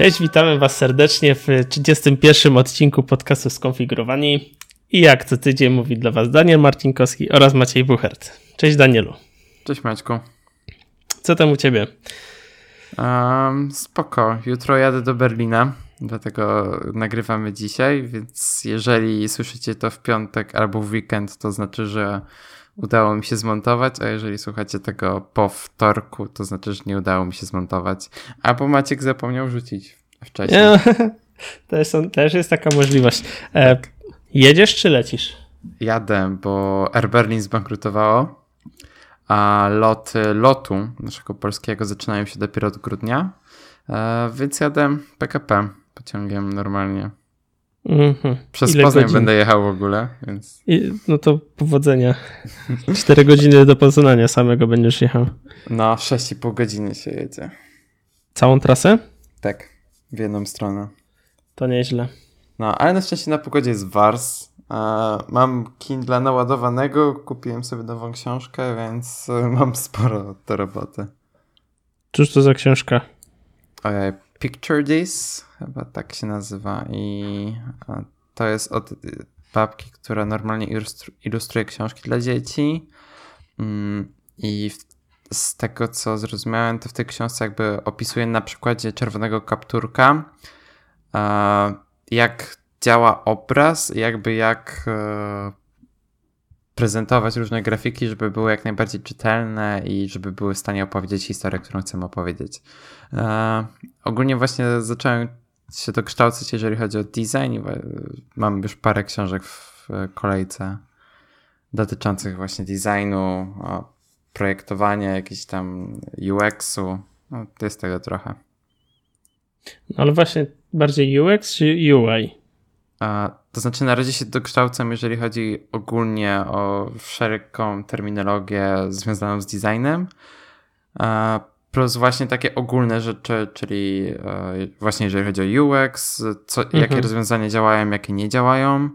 Cześć, witamy Was serdecznie w 31 odcinku podcastu Skonfigurowani. I jak co tydzień mówi dla Was Daniel Marcinkowski oraz Maciej Buchert. Cześć Danielu. Cześć Maćku. Co tam u Ciebie? Um, spoko. Jutro jadę do Berlina, dlatego nagrywamy dzisiaj, więc jeżeli słyszycie to w piątek albo w weekend, to znaczy, że udało mi się zmontować, a jeżeli słuchacie tego po wtorku, to znaczy, że nie udało mi się zmontować. Albo Maciek zapomniał rzucić wcześniej. też, są, też jest taka możliwość. E, tak. Jedziesz czy lecisz? Jadę, bo Air Berlin zbankrutowało, a loty lotu naszego polskiego zaczynają się dopiero od grudnia, e, więc jadę PKP pociągiem normalnie. Mhm. Przez Ile Poznań godzin? będę jechał w ogóle, więc... I, no to powodzenia. Cztery godziny do Poznania samego będziesz jechał. No, 6,5 godziny się jedzie. Całą trasę? Tak, w jedną stronę. To nieźle. No, ale na szczęście na pogodzie jest Wars. Mam Kindle naładowanego, kupiłem sobie nową książkę, więc mam sporo do roboty. Cóż to za książka? Picture This, chyba tak się nazywa. I to jest od babki, która normalnie ilustruje książki dla dzieci. Mm, I z tego co zrozumiałem, to w tej książce jakby opisuje na przykładzie czerwonego kapturka, jak działa obraz, jakby jak e, prezentować różne grafiki, żeby były jak najbardziej czytelne i żeby były w stanie opowiedzieć historię, którą chcemy opowiedzieć. E, ogólnie właśnie zacząłem się dokształcać, jeżeli chodzi o design. Mam już parę książek w kolejce dotyczących właśnie designu, projektowania, jakiegoś tam UX-u. No, jest tego trochę. No, ale właśnie bardziej UX czy UI? To znaczy, na razie się dokształcam, jeżeli chodzi ogólnie o szeroką terminologię związaną z designem. Plus właśnie takie ogólne rzeczy, czyli e, właśnie jeżeli chodzi o UX, co, mhm. jakie rozwiązania działają, jakie nie działają.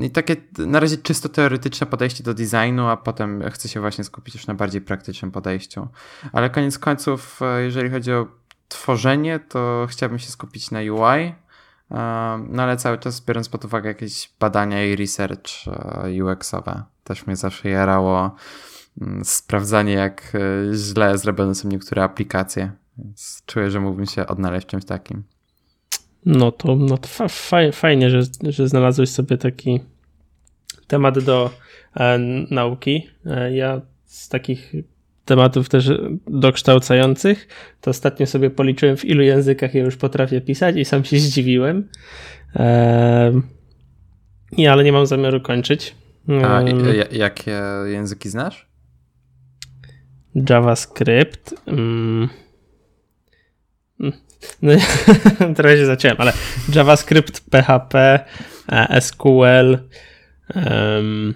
I takie na razie czysto teoretyczne podejście do designu, a potem chcę się właśnie skupić już na bardziej praktycznym podejściu. Ale koniec końców, e, jeżeli chodzi o tworzenie, to chciałbym się skupić na UI. No ale cały czas biorąc pod uwagę jakieś badania i research e, UX-owe. Też mnie zawsze jarało mm, sprawdzanie, jak e, źle zrobione są niektóre aplikacje. Więc czuję, że mógłbym się odnaleźć w czymś takim. No to, no to fajnie, że, że znalazłeś sobie taki temat do e, nauki. E, ja z takich tematów też dokształcających, to ostatnio sobie policzyłem w ilu językach ja już potrafię pisać i sam się zdziwiłem. I ale nie mam zamiaru kończyć. A jakie języki znasz? JavaScript. Mm. No, teraz się zacząłem, ale JavaScript, PHP, e, SQL, um,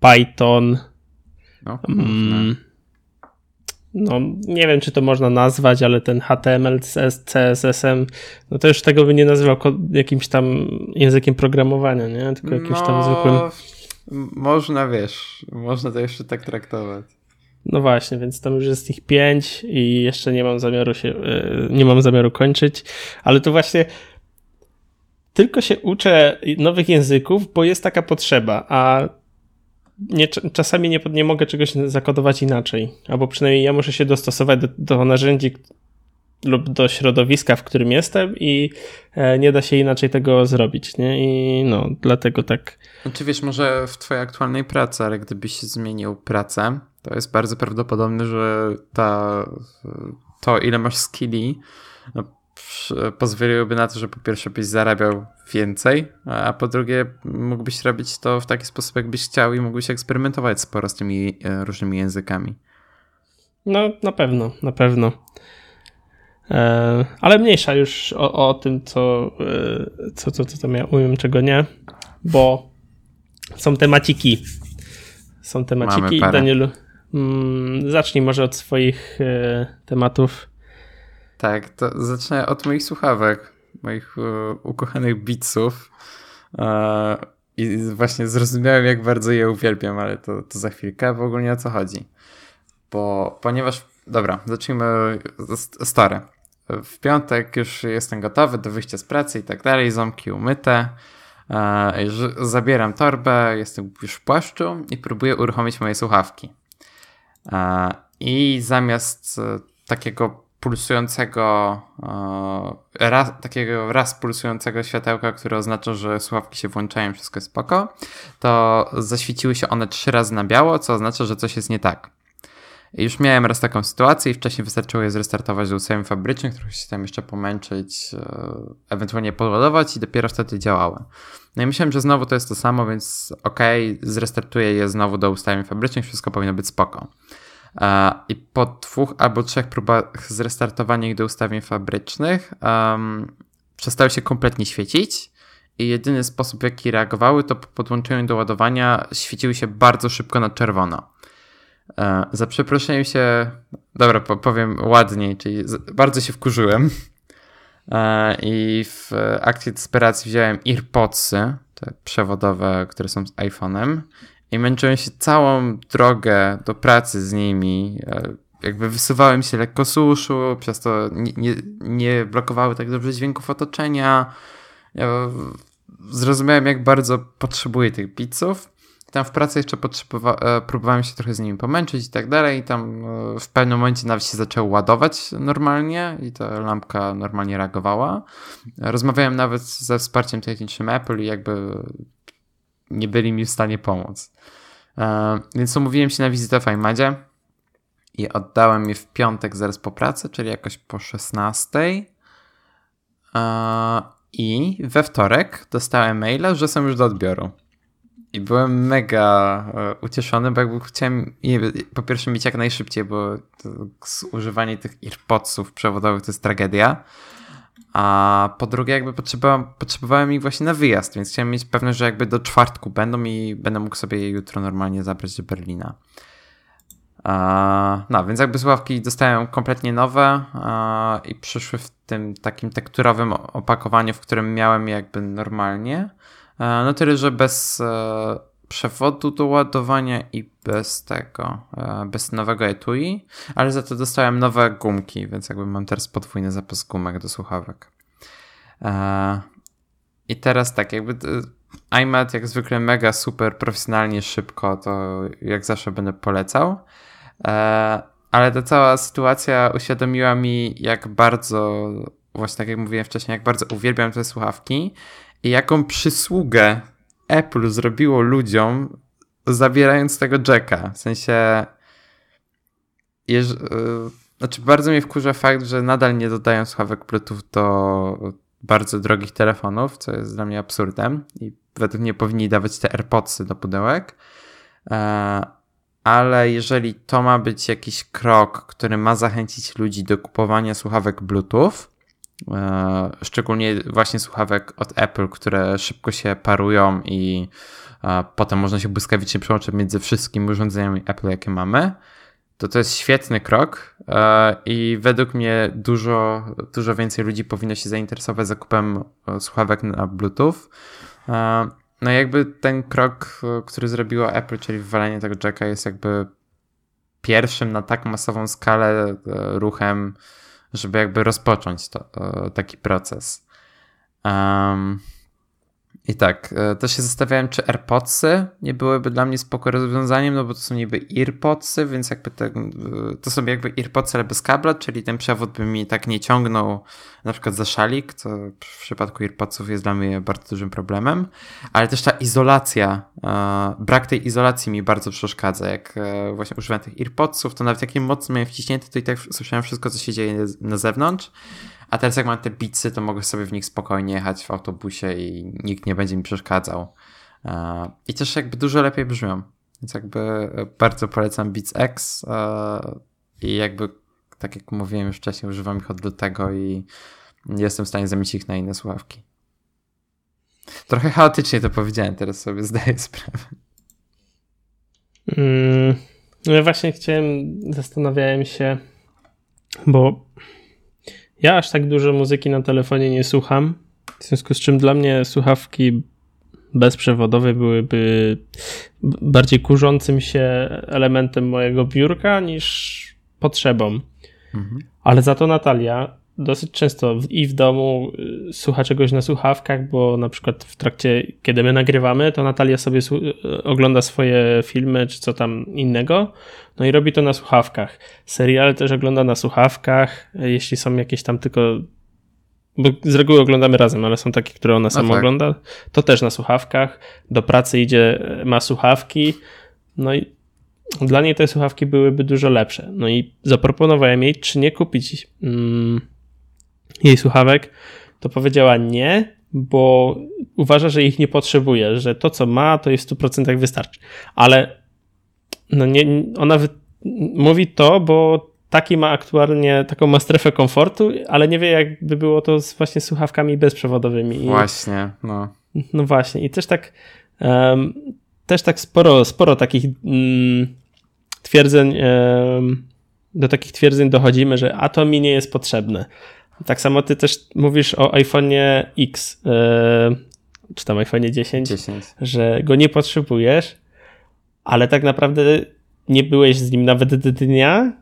Python, no, mm, no, nie wiem, czy to można nazwać, ale ten HTML, CSS-em, no to już tego by nie nazywał jakimś tam językiem programowania, nie? Tylko jakimś no, tam zwykłym. Można, wiesz, można to jeszcze tak traktować. No właśnie, więc tam już jest ich pięć i jeszcze nie mam zamiaru się, e, nie mam zamiaru kończyć, ale to właśnie tylko się uczę nowych języków, bo jest taka potrzeba, a nie, czasami nie, nie mogę czegoś zakodować inaczej, albo przynajmniej ja muszę się dostosować do, do narzędzi lub do środowiska, w którym jestem i e, nie da się inaczej tego zrobić, nie? I no, dlatego tak. Znaczy wiesz, może w twojej aktualnej pracy, ale gdybyś zmienił pracę, to jest bardzo prawdopodobne, że ta, to ile masz skilli, no, pozwoliłyby na to, że po pierwsze byś zarabiał więcej, a po drugie mógłbyś robić to w taki sposób, jakbyś chciał i mógłbyś eksperymentować sporo z tymi e, różnymi językami. No, na pewno, na pewno. E, ale mniejsza już o, o tym, co, e, co, co, co tam ja umiem, czego nie, bo są temaciki. Są temaciki. Danielu, mm, zacznij może od swoich tematów. Tak, to zacznę od moich słuchawek, moich uh, ukochanych beatsów. Uh, I właśnie zrozumiałem, jak bardzo je uwielbiam, ale to, to za chwilkę. W ogóle nie o co chodzi. Bo ponieważ. Dobra, zacznijmy stare. w piątek już jestem gotowy do wyjścia z pracy i tak dalej, ząbki umyte. E, zabieram torbę, jestem już w płaszczu i próbuję uruchomić moje słuchawki. E, I zamiast e, takiego pulsującego, raz, takiego raz pulsującego światełka, które oznacza, że słuchawki się włączają, wszystko jest spoko, to zaświeciły się one trzy razy na biało, co oznacza, że coś jest nie tak. Już miałem raz taką sytuację i wcześniej wystarczyło je zrestartować do ustawień fabrycznych, trochę się tam jeszcze pomęczyć, e, ewentualnie podładować i dopiero wtedy działały. No i myślałem, że znowu to jest to samo, więc okay, zrestartuję je znowu do ustawień fabrycznych, wszystko powinno być spoko. I po dwóch albo trzech próbach zrestartowania ich do ustawień fabrycznych um, przestały się kompletnie świecić i jedyny sposób, w jaki reagowały, to po podłączeniu do ładowania świeciły się bardzo szybko na czerwono. E, za przeproszeniem się, dobra, powiem ładniej, czyli bardzo się wkurzyłem e, i w akcie desperacji wziąłem AirPodsy, te przewodowe, które są z iPhone'em i męczyłem się całą drogę do pracy z nimi. E, jakby wysuwałem się lekko z uszu, przez to nie, nie, nie blokowały tak dobrze dźwięków otoczenia. Ja zrozumiałem, jak bardzo potrzebuję tych bitsów tam w pracy jeszcze e, próbowałem się trochę z nimi pomęczyć i tak dalej. I tam e, w pewnym momencie nawet się zaczęło ładować normalnie i ta lampka normalnie reagowała. Rozmawiałem nawet ze wsparciem technicznym Apple i jakby nie byli mi w stanie pomóc. E, więc umówiłem się na wizytę w iMadzie i oddałem je w piątek zaraz po pracy, czyli jakoś po 16. I we wtorek dostałem maila, że są już do odbioru. I byłem mega e, ucieszony, bo jakby chciałem po pierwsze mieć jak najszybciej, bo używanie tych earpodsów przewodowych to jest tragedia. A po drugie, jakby potrzebowałem, potrzebowałem ich właśnie na wyjazd, więc chciałem mieć pewność, że jakby do czwartku będą i będę mógł sobie je jutro normalnie zabrać do Berlina. No, więc jakby słuchawki dostałem kompletnie nowe i przyszły w tym takim tekturowym opakowaniu, w którym miałem je jakby normalnie. No tyle, że bez e, przewodu do ładowania i bez tego, e, bez nowego etui, ale za to dostałem nowe gumki, więc jakby mam teraz podwójny zapas gumek do słuchawek. I teraz tak, jakby iMac jak zwykle mega super profesjonalnie, szybko, to jak zawsze będę polecał. Ale ta cała sytuacja uświadomiła mi, jak bardzo, właśnie tak jak mówiłem wcześniej, jak bardzo uwielbiam te słuchawki i jaką przysługę Apple zrobiło ludziom, zabierając tego jacka. W sensie. Jeż, yy, znaczy, bardzo mnie wkurza fakt, że nadal nie dodają słuchawek Bluetooth do bardzo drogich telefonów, co jest dla mnie absurdem. I według mnie powinni dawać te AirPodsy do pudełek. E, ale jeżeli to ma być jakiś krok, który ma zachęcić ludzi do kupowania słuchawek Bluetooth, szczególnie właśnie słuchawek od Apple, które szybko się parują i e, potem można się błyskawicznie przełączyć między wszystkimi urządzeniami Apple, jakie mamy. To to jest świetny krok e, i według mnie dużo, dużo więcej ludzi powinno się zainteresować zakupem słuchawek na Bluetooth. No jakby ten krok, który zrobiło Apple, czyli wywalenie tego jacka jest jakby pierwszym na tak masową skalę ruchem żeby jakby rozpocząć to, e, taki proces. Um, i tak, e, też się zastanawiałem, czy AirPodsy nie byłyby dla mnie spoko rozwiązaniem, no bo to są niby EarPodsy, więc jakby te, to są jakby EarPodsy, ale bez kabla, czyli ten przewód by mi tak nie ciągnął na przykład za szalik, co w przypadku EarPodsów jest dla mnie bardzo dużym problemem, ale też ta izolacja, e, brak tej izolacji mi bardzo przeszkadza. Jak e, właśnie używam tych EarPodsów, to nawet jak je mocno miałem wciśnięte, to i tak słyszałem wszystko, co się dzieje na zewnątrz, a teraz jak mam te bicy, to mogę sobie w nich spokojnie jechać w autobusie i nikt nie będzie mi przeszkadzał. E, I też jakby dużo lepiej brzmią. Więc jakby bardzo polecam Beats X e, i jakby tak jak mówiłem już wcześniej, używam ich od lutego i jestem w stanie zamienić ich na inne słuchawki. Trochę chaotycznie to powiedziałem, teraz sobie zdaję sprawę. Mm, no ja właśnie chciałem, zastanawiałem się, bo ja aż tak dużo muzyki na telefonie nie słucham, w związku z czym dla mnie słuchawki bezprzewodowe byłyby bardziej kurzącym się elementem mojego biurka niż potrzebą. Mhm. Ale za to Natalia dosyć często i w domu y, słucha czegoś na słuchawkach, bo na przykład w trakcie, kiedy my nagrywamy, to Natalia sobie y, ogląda swoje filmy czy co tam innego, no i robi to na słuchawkach. Seriale też ogląda na słuchawkach, jeśli są jakieś tam tylko bo z reguły oglądamy razem, ale są takie, które ona sama no tak. ogląda, to też na słuchawkach. Do pracy idzie, ma słuchawki. No i dla niej te słuchawki byłyby dużo lepsze. No i zaproponowałem jej, czy nie kupić mm, jej słuchawek. To powiedziała nie, bo uważa, że ich nie potrzebuje, że to, co ma, to jest w 100% wystarczy. Ale no nie, ona mówi to, bo taki ma aktualnie, taką ma strefę komfortu, ale nie wie, jakby było to z właśnie słuchawkami bezprzewodowymi. Właśnie, no. No właśnie. I też tak um, też tak sporo, sporo takich um, twierdzeń um, do takich twierdzeń dochodzimy, że a to mi nie jest potrzebne. Tak samo ty też mówisz o iPhone'ie X, yy, czy tam iPhone'ie 10, 10, że go nie potrzebujesz, ale tak naprawdę nie byłeś z nim nawet dnia,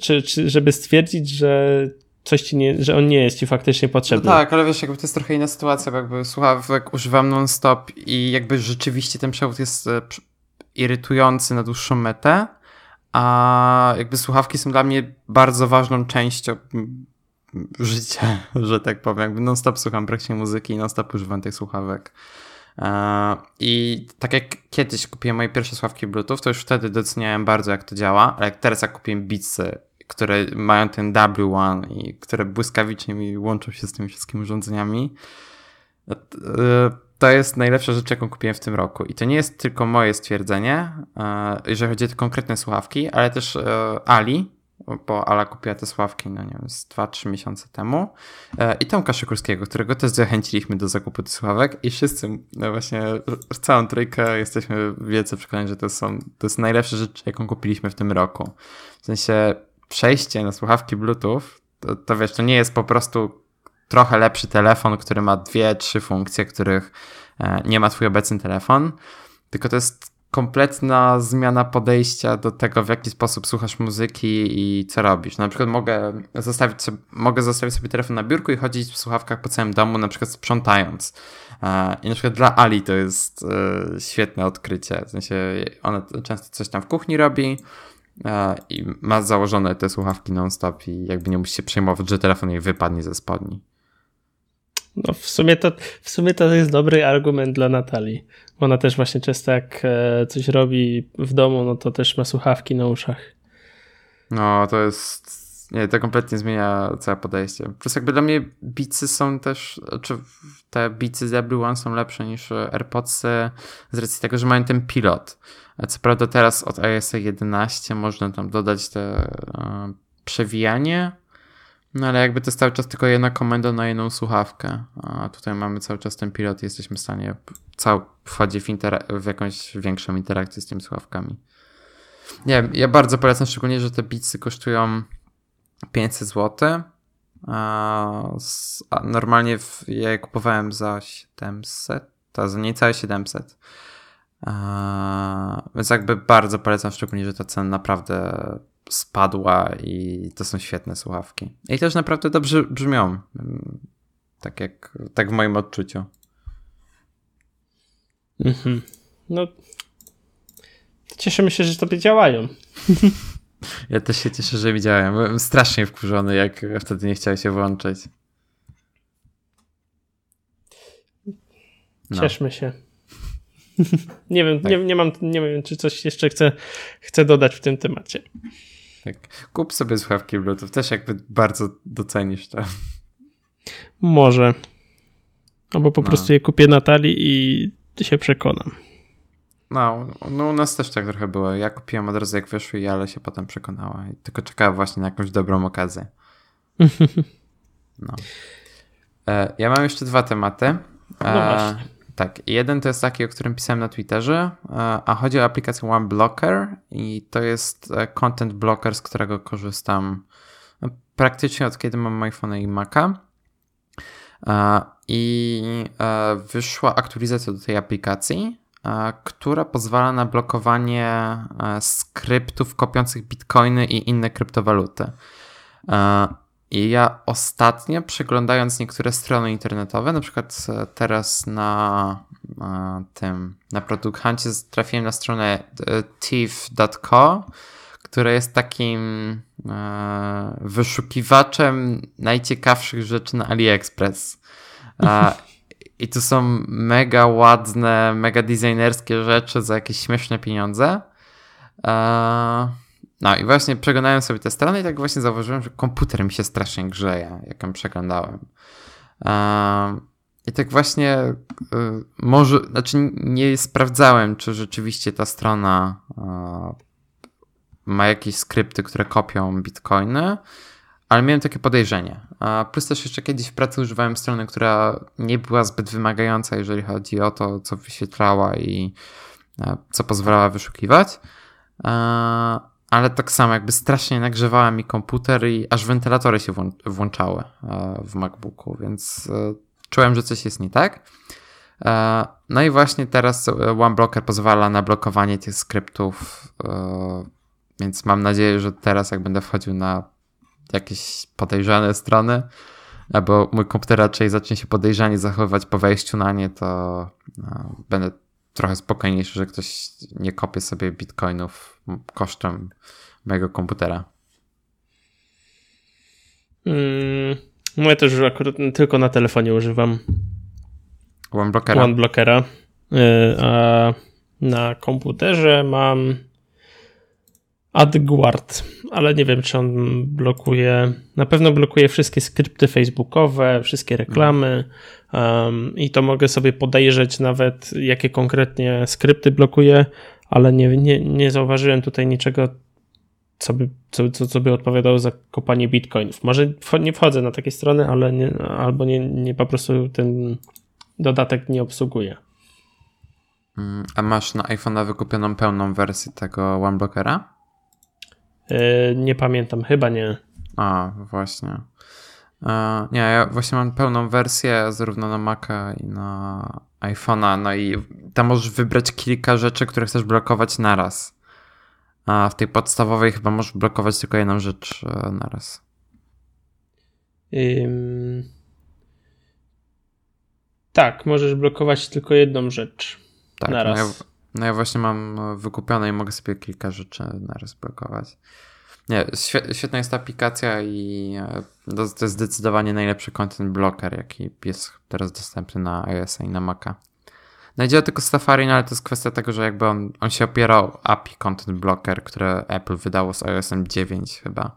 czy, czy żeby stwierdzić, że coś ci nie, że on nie jest ci faktycznie potrzebny. No tak, ale wiesz, jakby to jest trochę inna sytuacja, bo jakby słuchawek używam non-stop i jakby rzeczywiście ten przewód jest e, irytujący na dłuższą metę, a jakby słuchawki są dla mnie bardzo ważną częścią życia, że tak powiem. Jakby non-stop słucham praktycznie muzyki i non-stop używam tych słuchawek. E, I tak jak kiedyś kupiłem moje pierwsze słuchawki Bluetooth, to już wtedy doceniałem bardzo, jak to działa, ale jak teraz jak kupiłem Beatsy, które mają ten W1 i które błyskawicznie mi łączą się z tymi wszystkimi urządzeniami, e, to jest najlepsza rzecz, jaką kupiłem w tym roku. I to nie jest tylko moje stwierdzenie, e, jeżeli chodzi o te konkretne słuchawki, ale też Ali, bo Ala kupiła te sławki, no nie wiem, z 2-3 miesiące temu. E, I Tomka Szykurskiego, którego też zachęciliśmy do zakupu tych sławek i wszyscy, no właśnie, całą trójkę jesteśmy wielce przekonani, że to są, to jest najlepsza rzecz, jaką kupiliśmy w tym roku. W sensie przejście na słuchawki Bluetooth, to, to wiesz, to nie jest po prostu trochę lepszy telefon, który ma dwie, trzy funkcje, których e, nie ma twój obecny telefon, tylko to jest kompletna zmiana podejścia do tego, w jaki sposób słuchasz muzyki i co robisz. Na przykład mogę zostawić sobie, mogę zostawić sobie telefon na biurku i chodzić w słuchawkach po całym domu, na przykład sprzątając. E, I na przykład dla Ali to jest e, świetne odkrycie. W sensie ona często coś tam w kuchni robi e, i ma założone te słuchawki non-stop i jakby nie musi się przejmować, że telefon jej wypadnie ze spodni. No w sumie, to, w sumie to jest dobry argument dla Natalii. Ona też właśnie często jak e, coś robi w domu, no to też ma słuchawki na uszach. No to jest... Nie, to kompletnie zmienia całe podejście. Plus jakby dla mnie bicy są też, czy te bicy W1 są lepsze niż AirPodsy z racji tego, że mają ten pilot. Co prawda teraz od iOS 11 można tam dodać te e, przewijanie, no ale jakby to jest cały czas tylko jedna komenda na jedną słuchawkę, a tutaj mamy cały czas ten pilot i jesteśmy w stanie cał wchodzić w, w jakąś większą interakcję z tymi słuchawkami. Nie wiem, ja bardzo polecam szczególnie, że te bitsy kosztują 500 zł. A, normalnie w, ja je kupowałem za 700, to za niecałe 700. A, więc jakby bardzo polecam szczególnie, że ta cena naprawdę spadła i to są świetne słuchawki. I też naprawdę dobrze brzmią. Tak jak, tak w moim odczuciu. Mhm. No, cieszymy się, że tobie działają. Ja też się cieszę, że widziałem. Byłem strasznie wkurzony, jak wtedy nie chciał się włączyć. No. Cieszmy się. nie wiem, tak. nie, nie, mam, nie wiem, czy coś jeszcze chcę, chcę dodać w tym temacie. Tak. Kup sobie słuchawki Bluetooth, też jakby bardzo docenisz to. Może. Albo po no. prostu je kupię Natalii i się przekonam. No, no u nas też tak trochę było. Ja kupiłem od razu jak wyszły i ale się potem przekonała. I tylko czekała właśnie na jakąś dobrą okazję. No. E, ja mam jeszcze dwa tematy. E, no właśnie. Tak, jeden to jest taki, o którym pisałem na Twitterze, e, a chodzi o aplikację OneBlocker i to jest e, content blocker, z którego korzystam no, praktycznie od kiedy mam iPhone i Maca. E, I wyszła aktualizacja do tej aplikacji, która pozwala na blokowanie skryptów kopiących bitcoiny i inne kryptowaluty. I ja ostatnio przeglądając niektóre strony internetowe, na przykład e, teraz na, na tym, na Product Huncie trafiłem na stronę thief.co, która jest takim e, wyszukiwaczem najciekawszych rzeczy na AliExpress. E, I to są mega ładne, mega designerskie rzeczy za jakieś śmieszne pieniądze. E, no i właśnie przeglądałem sobie te strony i tak właśnie zauważyłem, że komputer mi się strasznie grzeje, jak ją przeglądałem. I tak właśnie może, znaczy nie sprawdzałem, czy rzeczywiście ta strona ma jakieś skrypty, które kopią bitcoiny, ale miałem takie podejrzenie. Plus też jeszcze kiedyś w pracy używałem strony, która nie była zbyt wymagająca, jeżeli chodzi o to, co wyświetlała i e, co pozwalała wyszukiwać. Ale tak samo, jakby strasznie nagrzewała mi komputer i aż wentylatory się włączały e, w MacBooku, więc e, czułem, że coś jest nie tak. No i właśnie teraz OneBlocker pozwala na blokowanie tych skryptów więc mam nadzieję, że teraz jak będę wchodził na jakieś podejrzane strony, albo mój komputer raczej zacznie się podejrzanie zachowywać po wejściu na nie, to będę trochę spokojniejszy, że ktoś nie kopie sobie bitcoinów kosztem mojego komputera. Mm, ja też akurat tylko na telefonie używam OneBlockera. OneBlockera. Y, a na komputerze mam AdGuard, ale nie wiem, czy on blokuje. Na pewno blokuje wszystkie skrypty facebookowe, wszystkie reklamy um, i to mogę sobie podejrzeć nawet, jakie konkretnie skrypty blokuje, ale nie, nie, nie zauważyłem tutaj niczego, co by, co, co, co by odpowiadało za kopanie bitcoinów. Może nie wchodzę na takie strony, ale nie, albo nie, nie po prostu ten dodatek nie obsługuje. Mm, a masz na iPhone'a wykupioną pełną wersję tego OneBlockera? E, nie pamiętam, chyba nie. A, właśnie. E, nie, ja właśnie mam pełną wersję zarówno na Maca i na iPhone'a, no i tam możesz wybrać kilka rzeczy, które chcesz blokować naraz. A w tej podstawowej chyba możesz blokować tylko jedną rzecz e, naraz. Ym... Tak, możesz blokować tylko jedną rzecz tak, naraz. No ja, no ja właśnie mam e, wykupione i mogę sobie kilka rzeczy naraz blokować. Nie, świetna jest ta aplikacja i e, to jest zdecydowanie najlepszy content blocker, jaki jest teraz dostępny na iOS i na Maca. Najdziała tylko Safari, no ale to jest kwestia tego, że jakby on, on się opierał o API Content Blocker, które Apple wydało z iOSem 9 chyba.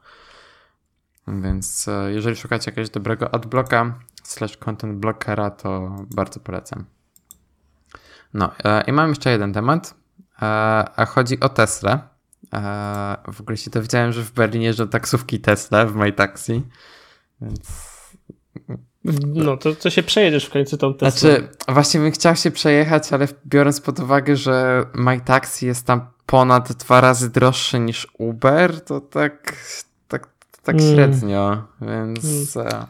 Więc e, jeżeli szukacie jakiegoś dobrego adblocka slash content blockera, to bardzo polecam. No e, i mam jeszcze jeden temat, e, a chodzi o Tesla. E, w ogóle się dowiedziałem, że w Berlinie jeżdżą taksówki Tesla w MyTaxi, więc... No to, to się przejedziesz w końcu tą Teslą. Znaczy, właśnie bym chciał się przejechać, ale biorąc pod uwagę, że MyTaxi jest tam ponad dwa razy droższy niż Uber, to tak, tak, tak mm. średnio, więc... Mm.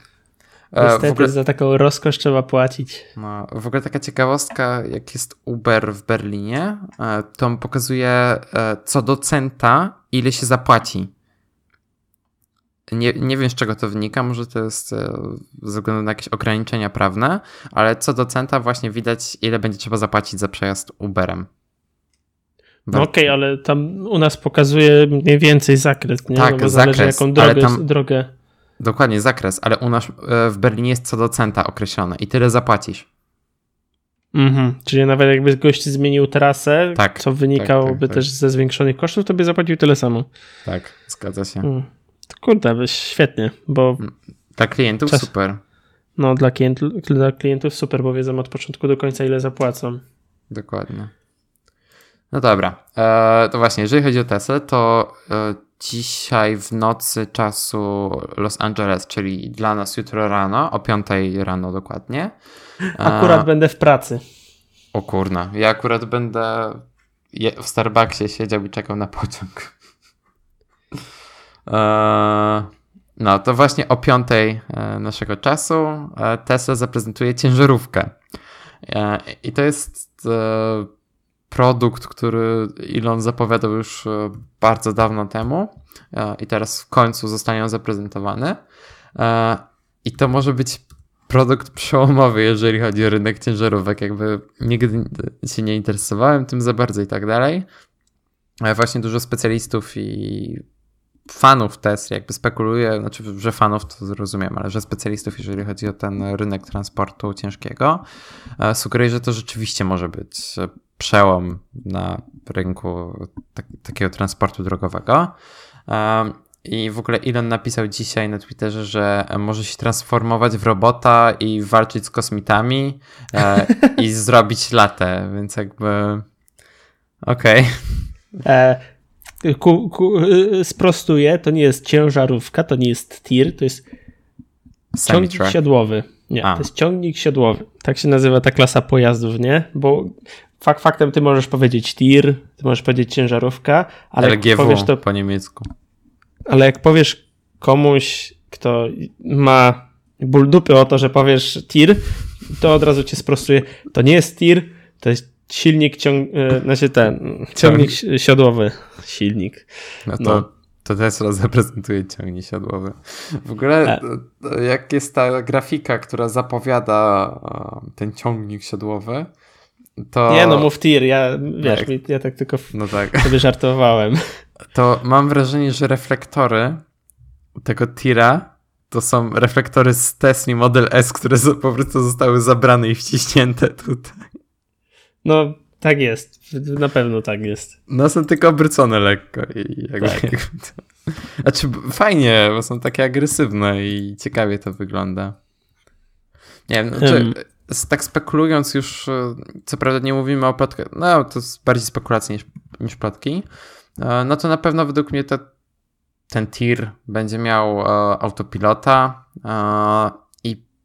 E, Niestety ogóle, za taką rozkosz trzeba płacić. No, w ogóle taka ciekawostka, jak jest Uber w Berlinie, e, to on pokazuje e, co do centa, ile się zapłaci. Nie, nie wiem z czego to wynika, może to jest ze względu na jakieś ograniczenia prawne, ale co do centa właśnie widać, ile będzie trzeba zapłacić za przejazd Uberem. No okej, okay, ale tam u nas pokazuje mniej więcej zakres, nie? Tak, no bo zakres, zależy jaką drogę, tam... drogę Dokładnie, zakres, ale u nas e, w Berlinie jest co do centa określone i tyle zapłacisz. Mhm, czyli nawet jakby gość zmienił trasę, tak, co wynikałoby tak, tak, tak. też ze zwiększonych kosztów, to by zapłacił tyle samo. Tak, zgadza się. Mm. Kurde, świetnie, bo... Mm, dla klientów czas... super. No, dla, klientów, dla klientów super, bo wiedzą od początku do końca ile zapłacą. Dokładnie. No dobra, e, to właśnie, jeżeli chodzi o Tesla, to e, dzisiaj w nocy czasu Los Angeles, czyli dla nas jutro rano, o 5 rano dokładnie. Akurat będę w pracy. O kurna, ja akurat będę w Starbucksie siedział i czekał na pociąg. E, no, to właśnie o 5 e, naszego czasu e, Tesla zaprezentuje ciężarówkę. I to jest produkt, który Elon zapowiadał już e, bardzo dawno temu e, i teraz w końcu zostanie on zaprezentowany. I to może być produkt przełomowy, jeżeli chodzi o rynek ciężarówek. Jakby nigdy się nie interesowałem tym za bardzo i tak dalej. Ale właśnie dużo specjalistów i fanów Tesla jakby spekuluje, znaczy, że fanów to zrozumiem, ale że specjalistów, jeżeli chodzi o ten rynek transportu ciężkiego, e, sugeruje, że to rzeczywiście może być przełom na rynku tak, takiego transportu drogowego. E, I w ogóle Elon napisał dzisiaj na Twitterze, że może się transformować w robota i walczyć z kosmitami e, i zrobić latę, więc jakby okej. Okay. Ku, ku, y, sprostuję, to nie jest ciężarówka, to nie jest tir, to jest ciągnik siodłowy. Nie, A. to jest ciągnik siodłowy. Tak się nazywa ta klasa pojazdów, nie? Bo fakt faktem ty możesz powiedzieć tir, ty możesz powiedzieć ciężarówka, ale LGW jak powiesz to po niemiecku. Ale jak powiesz komuś, kto ma ból dupy o to, że powiesz tir, to od razu cię sprostuje. To nie jest tir, to jest silnik ciąg... E, znaczy ten, ciągnik siodłowy. Silnik. No to, no. to Tesla zaprezentuje ciągnik siodłowy. W ogóle e. jak jest ta grafika, która zapowiada ten ciągnik siodłowy, to... Nie no, mów tir, ja, wiesz, tak. ja tak tylko no tak. sobie żartowałem. To mam wrażenie, że reflektory tego tira to są reflektory z Tesla Model S, które po prostu zostały zabrane i wciśnięte tutaj. No, tak jest. Na pewno tak jest. No, są tylko obrócone lekko i jakby, tak. jakby to... Znaczy, fajnie, bo są takie agresywne i ciekawie to wygląda. Nie wiem, znaczy, um. Tak spekulując już, e, co prawda nie mówimy o plotkach, no to jest bardziej spekulacje niż, niż plotki, e, no to na pewno według mnie to, ten tir będzie miał e, autopilota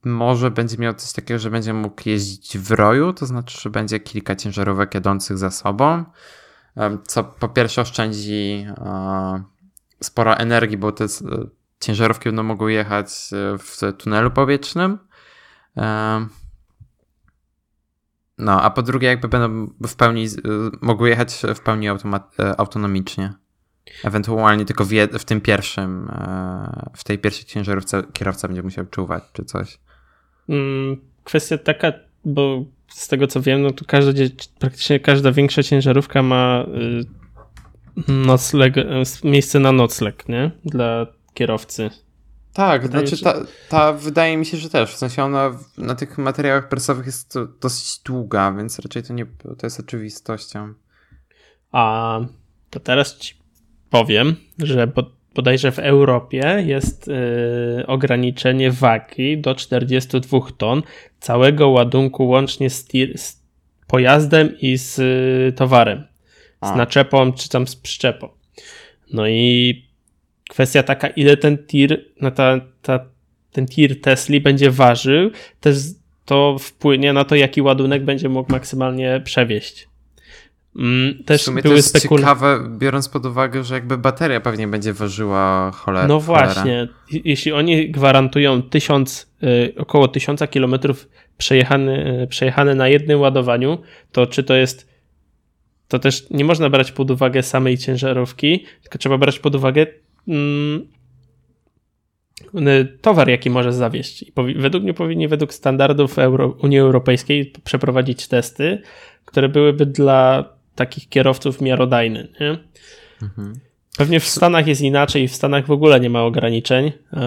może będzie miał coś takiego, że będzie mógł jeździć w roju, to znaczy, że będzie kilka ciężarówek jadących za sobą, co po pierwsze oszczędzi sporo energii, bo te ciężarówki będą mogły jechać w tunelu powietrznym. No, a po drugie, jakby będą w pełni, e, mogły jechać w pełni autonomicznie. Ewentualnie tylko w, w, tym pierwszym, w tej pierwszej ciężarówce kierowca będzie musiał czuwać czy coś. Mm, kwestia taka, bo z tego co wiem, no to każda, praktycznie każda większa ciężarówka ma y, nocleg, miejsce na nocleg, nie? Dla kierowcy. Tak, wydaje znaczy ta, ta wydaje mi się, że też. W sensie ona na tych materiałach prasowych jest dosyć długa, więc raczej to nie to jest oczywistością. A to teraz ci powiem, że bodajże w Europie jest yy, ograniczenie wagi do 42 ton całego ładunku łącznie z, z pojazdem i z y, towarem. A. Z naczepą czy tam z przyczepą. No i kwestia taka, ile ten tir, no ta, ta, ten tir Tesli będzie ważył, też to wpłynie na to, jaki ładunek będzie mógł maksymalnie przewieźć. Mm, też w sumie były to jest spekul... ciekawe, biorąc pod uwagę, że jakby bateria pewnie będzie ważyła cholera. No właśnie, jeśli oni gwarantują tysiąc, y, około tysiąca kilometrów przejechane, y, przejechane na jednym ładowaniu, to czy to jest to też nie można brać pod uwagę samej ciężarówki, tylko trzeba brać pod uwagę towar, jaki może zawieść. Według mnie powinni według standardów Euro Unii Europejskiej przeprowadzić testy, które byłyby dla takich kierowców miarodajny. Nie? Mhm. Pewnie w Stanach jest inaczej, w Stanach w ogóle nie ma ograniczeń, e,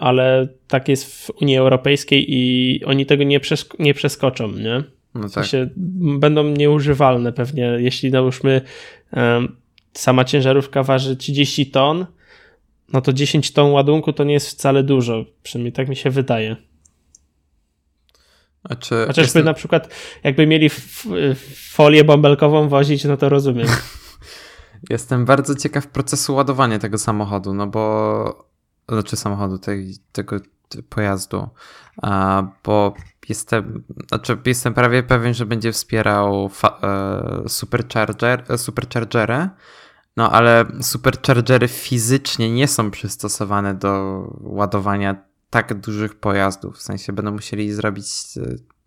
ale tak jest w Unii Europejskiej i oni tego nie, przesk nie przeskoczą, nie? No w sensie tak. będą nieużywalne pewnie, jeśli nałóżmy sama ciężarówka waży 30 ton, no to 10 ton ładunku to nie jest wcale dużo, przynajmniej tak mi się wydaje. Znaczy, Chociażby jestem... na przykład jakby mieli folię bąbelkową wozić, no to rozumiem. Jestem bardzo ciekaw procesu ładowania tego samochodu, no bo znaczy samochodu, tej, tego pojazdu, bo jestem, znaczy jestem prawie pewien, że będzie wspierał e, supercharger, e, superchargery, no ale superchargery fizycznie nie są przystosowane do ładowania tak dużych pojazdów. W sensie będą musieli zrobić e,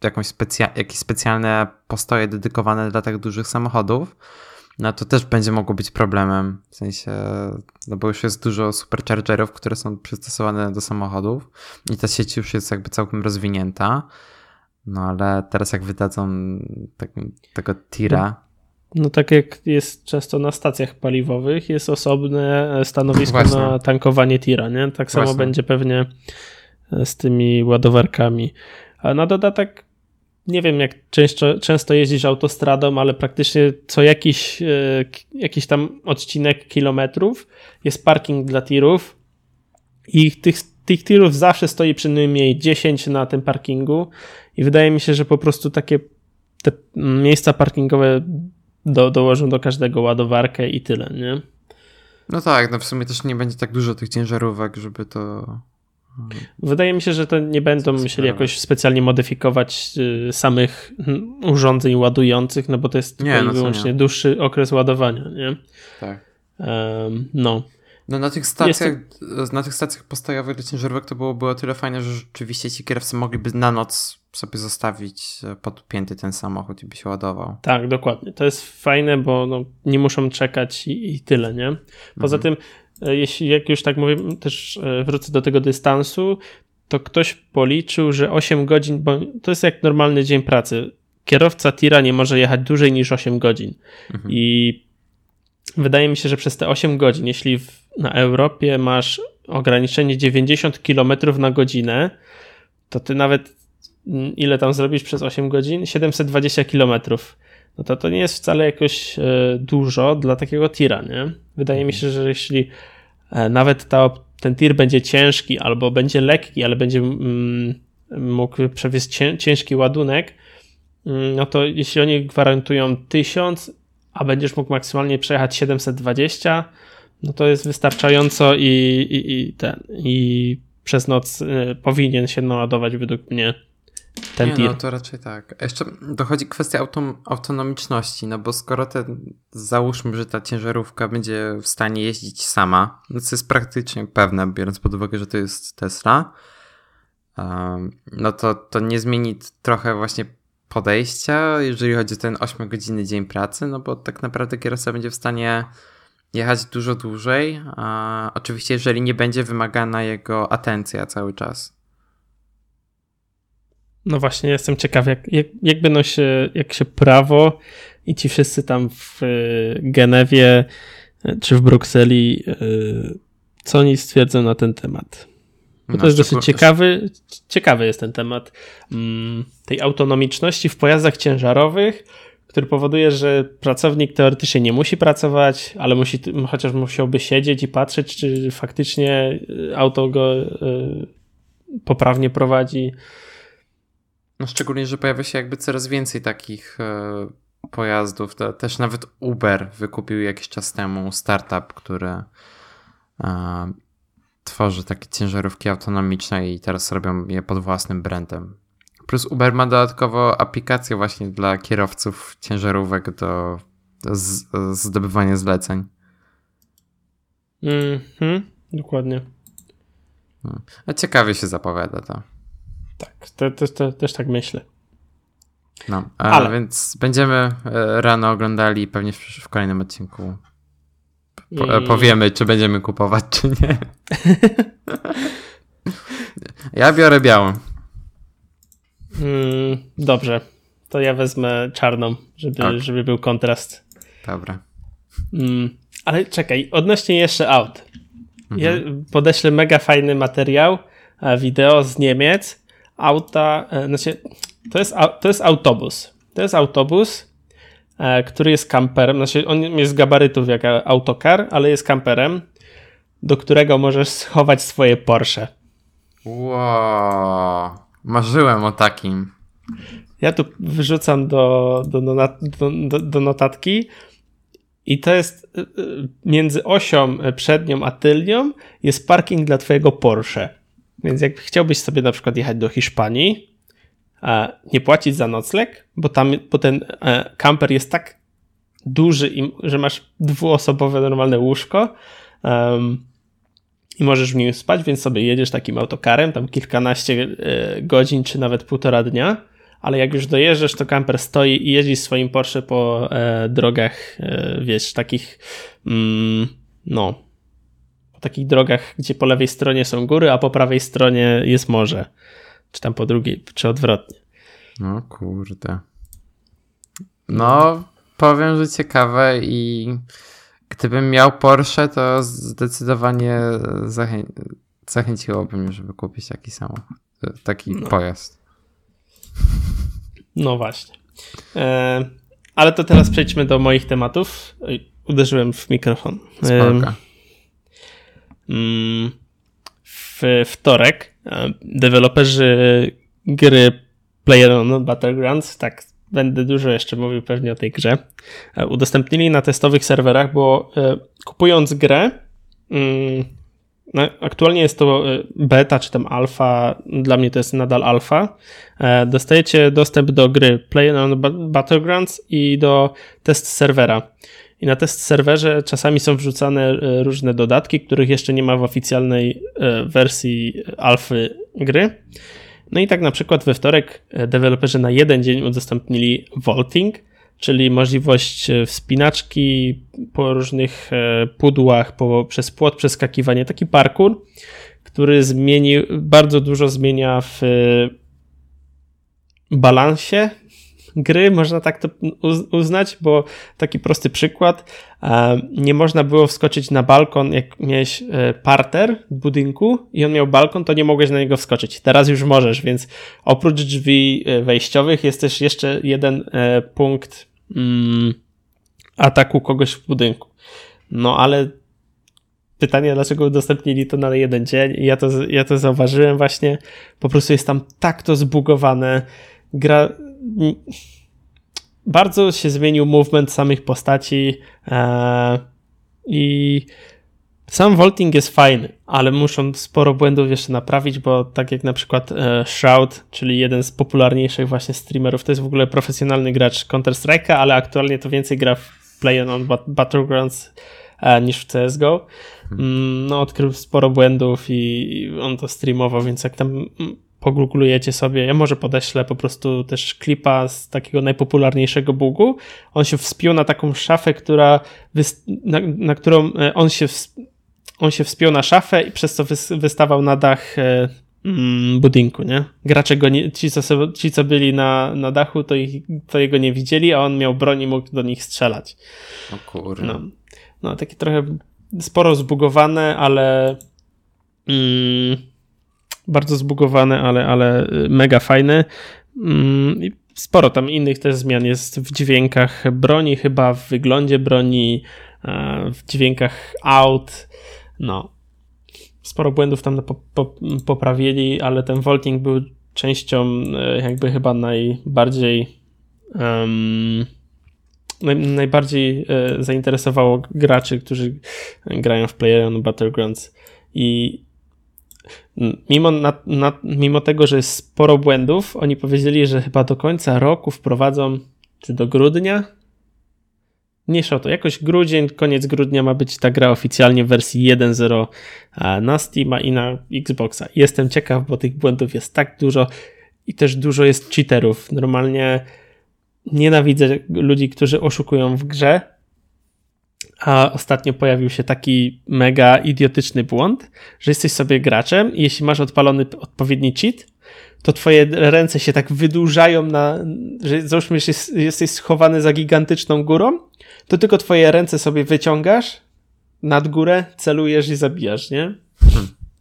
jakąś specja jakieś specjalne postoje dedykowane dla tak dużych samochodów. no to też będzie mogło być problemem. W sensie, no bo już jest dużo superchargerów, które są przystosowane do samochodów i ta sieć już jest jakby całkiem rozwinięta. No ale teraz jak wydadzą tak, tego tira. No, tak jak jest często na stacjach paliwowych, jest osobne stanowisko Właśnie. na tankowanie tira, nie? Tak samo Właśnie. będzie pewnie z tymi ładowarkami. A na dodatek nie wiem jak często, często jeździsz autostradą, ale praktycznie co jakiś, e, jakiś tam odcinek kilometrów jest parking dla tirów i tych, tych tirów zawsze stoi przynajmniej 10 na tym parkingu i wydaje mi się, że po prostu takie te miejsca parkingowe do, dołożą do każdego ładowarkę i tyle, nie? No tak, no w sumie też nie będzie tak dużo tych ciężarówek, żeby to Wydaje mi się, że to nie będą musieli jakoś specjalnie modyfikować y, samych urządzeń ładujących, no bo to jest nie, no wyłącznie nie. dłuższy okres ładowania, nie? Tak. Um, no. No na tych stacjach, na tych stacjach postojowych dla ciężarówek to byłoby o tyle fajne, że rzeczywiście ci kierowcy mogliby na noc sobie zostawić e, podpięty ten samochód i by się ładował. Tak, dokładnie. To jest fajne, bo no, nie muszą czekać i, i tyle, nie? Poza mhm. tym E, jeśli, jak już tak mówię, też e, wrócę do tego dystansu, to ktoś policzył, że 8 godzin, bo to jest jak normalny dzień pracy. Kierowca tira nie może jechać dłużej niż 8 godzin. Mhm. I wydaje mi się, że przez te 8 godzin, jeśli w, na Europie masz ograniczenie 90 km na godzinę, to ty nawet ile tam zrobisz przez 8 godzin? 720 km. No to to nie jest wcale jakoś e, dużo dla takiego tira, nie? Wydaje mi się, że jeśli e, nawet ta, ten tir będzie ciężki albo będzie lekki, ale będzie mm, mógł przewieźć ciężki ładunek, mm, no to jeśli oni gwarantują 1000, a będziesz mógł maksymalnie przejechać 720, no to jest wystarczająco i, i, i ten, i przez noc y, powinien się naładować według mnie ten nie, No to raczej tak. Jeszcze dochodzi kwestia autom autonomiczności, no bo skoro ten, załóżmy, że ta ciężarówka będzie w stanie jeździć sama, no co jest praktycznie pewne, biorąc pod uwagę, że to jest Tesla, um, no to, to nie zmieni trochę właśnie podejścia, jeżeli chodzi o ten 8 godziny dzień pracy, no bo tak naprawdę kierowca będzie w stanie jechać dużo dłużej, a oczywiście jeżeli nie będzie wymagana jego atencja cały czas. No właśnie, jestem ciekaw, jak, jak, jak będą się, jak się prawo i ci wszyscy tam w y, Genewie y, czy w Brukseli, y, co oni stwierdzą na ten temat. Bo no, to jest dosyć ciekawy, ciekawy jest ten temat mm, tej autonomiczności w pojazdach ciężarowych, który powoduje, że pracownik teoretycznie nie musi pracować, ale musi, chociaż musiałby siedzieć i patrzeć, czy faktycznie auto go poprawnie prowadzi. No szczególnie, że pojawia się jakby coraz więcej takich e, pojazdów. Też nawet Uber wykupił jakiś czas temu startup, który e, tworzy takie ciężarówki autonomiczne i teraz robią je pod własnym brandem. Plus Uber ma dodatkowo aplikację właśnie dla kierowców ciężarówek do, do z, zdobywania zleceń. Mhm, dokładnie. No. A ciekawie się zapowiada to. Tak, też tak myślę. No, ale więc będziemy e, rano oglądali pewnie w, w kolejnym odcinku po, I... powiemy, czy będziemy kupować, czy nie. ja biorę białą. Mm, dobrze. To ja wezmę czarną, żeby, okay. żeby był kontrast. Dobra. Mm, ale czekaj, odnośnie jeszcze aut. Mhm. Ja podeślę mega fajny materiał, wideo z Niemiec, auta, e, znaczy, to jest, to jest autobus. To jest autobus, e, który jest kamperem, znaczy on jest gabarytów jak autokar, ale jest kamperem, do którego możesz schować swoje Porsche. Wow, marzyłem o takim. Ja tu wyrzucam do, do, do, do notatki i to jest e, między osią przednią a tylnią jest parking dla twojego Porsche. Więc jak chciałbyś sobie na przykład jechać do Hiszpanii, nie płacić za nocleg, bo tam bo ten e, kamper jest tak duży, że masz dwuosobowe normalne łóżko um, i możesz w nim spać, więc sobie jedziesz takim autokarem, tam kilkanaście e, godzin, czy nawet półtora dnia, ale jak już dojeżdżasz, to kamper stoi i jeździ swoim Porsche po e, drogach, e, wiesz, takich, mm, no, takich drogach, gdzie po lewej stronie są góry, a po prawej stronie jest morze. Czy tam po drugiej, czy odwrotnie. No kurde. No, powiem, że ciekawe i gdybym miał Porsche, to zdecydowanie zachę zachęciłoby mnie, żeby kupić taki samochód, taki no. pojazd. No właśnie. E, ale to teraz przejdźmy do moich tematów. Uderzyłem w mikrofon. Spoko. Mm, w wtorek e, deweloperzy gry PlayerUnknown Battlegrounds, tak będę dużo jeszcze mówił pewnie o tej grze, e, udostępnili na testowych serwerach, bo e, kupując grę, mm, no, aktualnie jest to beta czy tam alfa, dla mnie to jest nadal alfa. Dostajecie dostęp do gry PlayerUnknown Battlegrounds i do test serwera. I na test serwerze czasami są wrzucane e, różne dodatki, których jeszcze nie ma w oficjalnej e, wersji alfy gry. No i tak na przykład we wtorek e, deweloperzy na jeden dzień udostępnili vaulting, czyli możliwość wspinaczki po różnych pudłach, po, przez płot, przeskakiwanie, taki parkour, który zmienił, bardzo dużo zmienia w balansie gry, można tak to uznać, bo taki prosty przykład, e, nie można było wskoczyć na balkon, jak miałeś e, parter w budynku i on miał balkon, to nie mogłeś na niego wskoczyć. Teraz już możesz, więc oprócz drzwi e, wejściowych jest też jeszcze jeden punkt mm, ataku kogoś w budynku. No ale pytanie, dlaczego udostępnili to na jeden dzień. Ja to, ja to zauważyłem właśnie. Po prostu jest tam tak to zbugowane. Gra bardzo się zmienił movement samych postaci e, i sam vaulting jest fajny, ale muszą sporo błędów jeszcze naprawić, bo tak jak na przykład e, Shroud, czyli jeden z popularniejszych właśnie streamerów, to jest w ogóle profesjonalny gracz Counter-Strike'a, ale aktualnie to więcej gra w Play on Battlegrounds e, niż w CSGO. Hmm. Mm, no, odkrył sporo błędów i on to streamował, więc jak tam mm, pogooglujecie sobie, ja może podeślę po prostu też klipa z takiego najpopularniejszego bugu. On się wspiął na taką szafę, która na, na, którą e, on się, on się wspiął na szafę i przez to wystawał na dach e, mm, budynku, nie? Gracze go nie, ci, co, ci, co byli na, na dachu, to, ich, to jego nie widzieli, a on miał broń i mógł do nich strzelać. O kurde. No, no takie trochę sporo zbugowane, ale mm, bardzo zbugowane, ale, ale y, mega fajne. Mm, sporo tam innych też zmian jest w dźwiękach broni, chyba w wyglądzie broni, w dźwiękach aut. No. Sporo błędów tam po, po, poprawili, ale ten vaulting był częścią e, jakby chyba najbardziej um, najbardziej e, zainteresowało graczy, którzy grają w Player Battlegrounds i mimo, na, na, mimo tego, że jest sporo błędów, oni powiedzieli, że chyba do końca roku wprowadzą, czy do grudnia? Mniejsza o to, jakoś grudzień, koniec grudnia ma być ta gra oficjalnie w wersji 1.0 na Steam i na Xboxa. Jestem ciekaw, bo tych błędów jest tak dużo i też dużo jest cheaterów. Normalnie nienawidzę ludzi, którzy oszukują w grze, a ostatnio pojawił się taki mega idiotyczny błąd, że jesteś sobie graczem i jeśli masz odpalony odpowiedni cheat, to twoje ręce się tak wydłużają na, że załóżmy, że jesteś schowany za gigantyczną górą, to tylko twoje ręce sobie wyciągasz nad górę, celujesz i zabijasz, nie?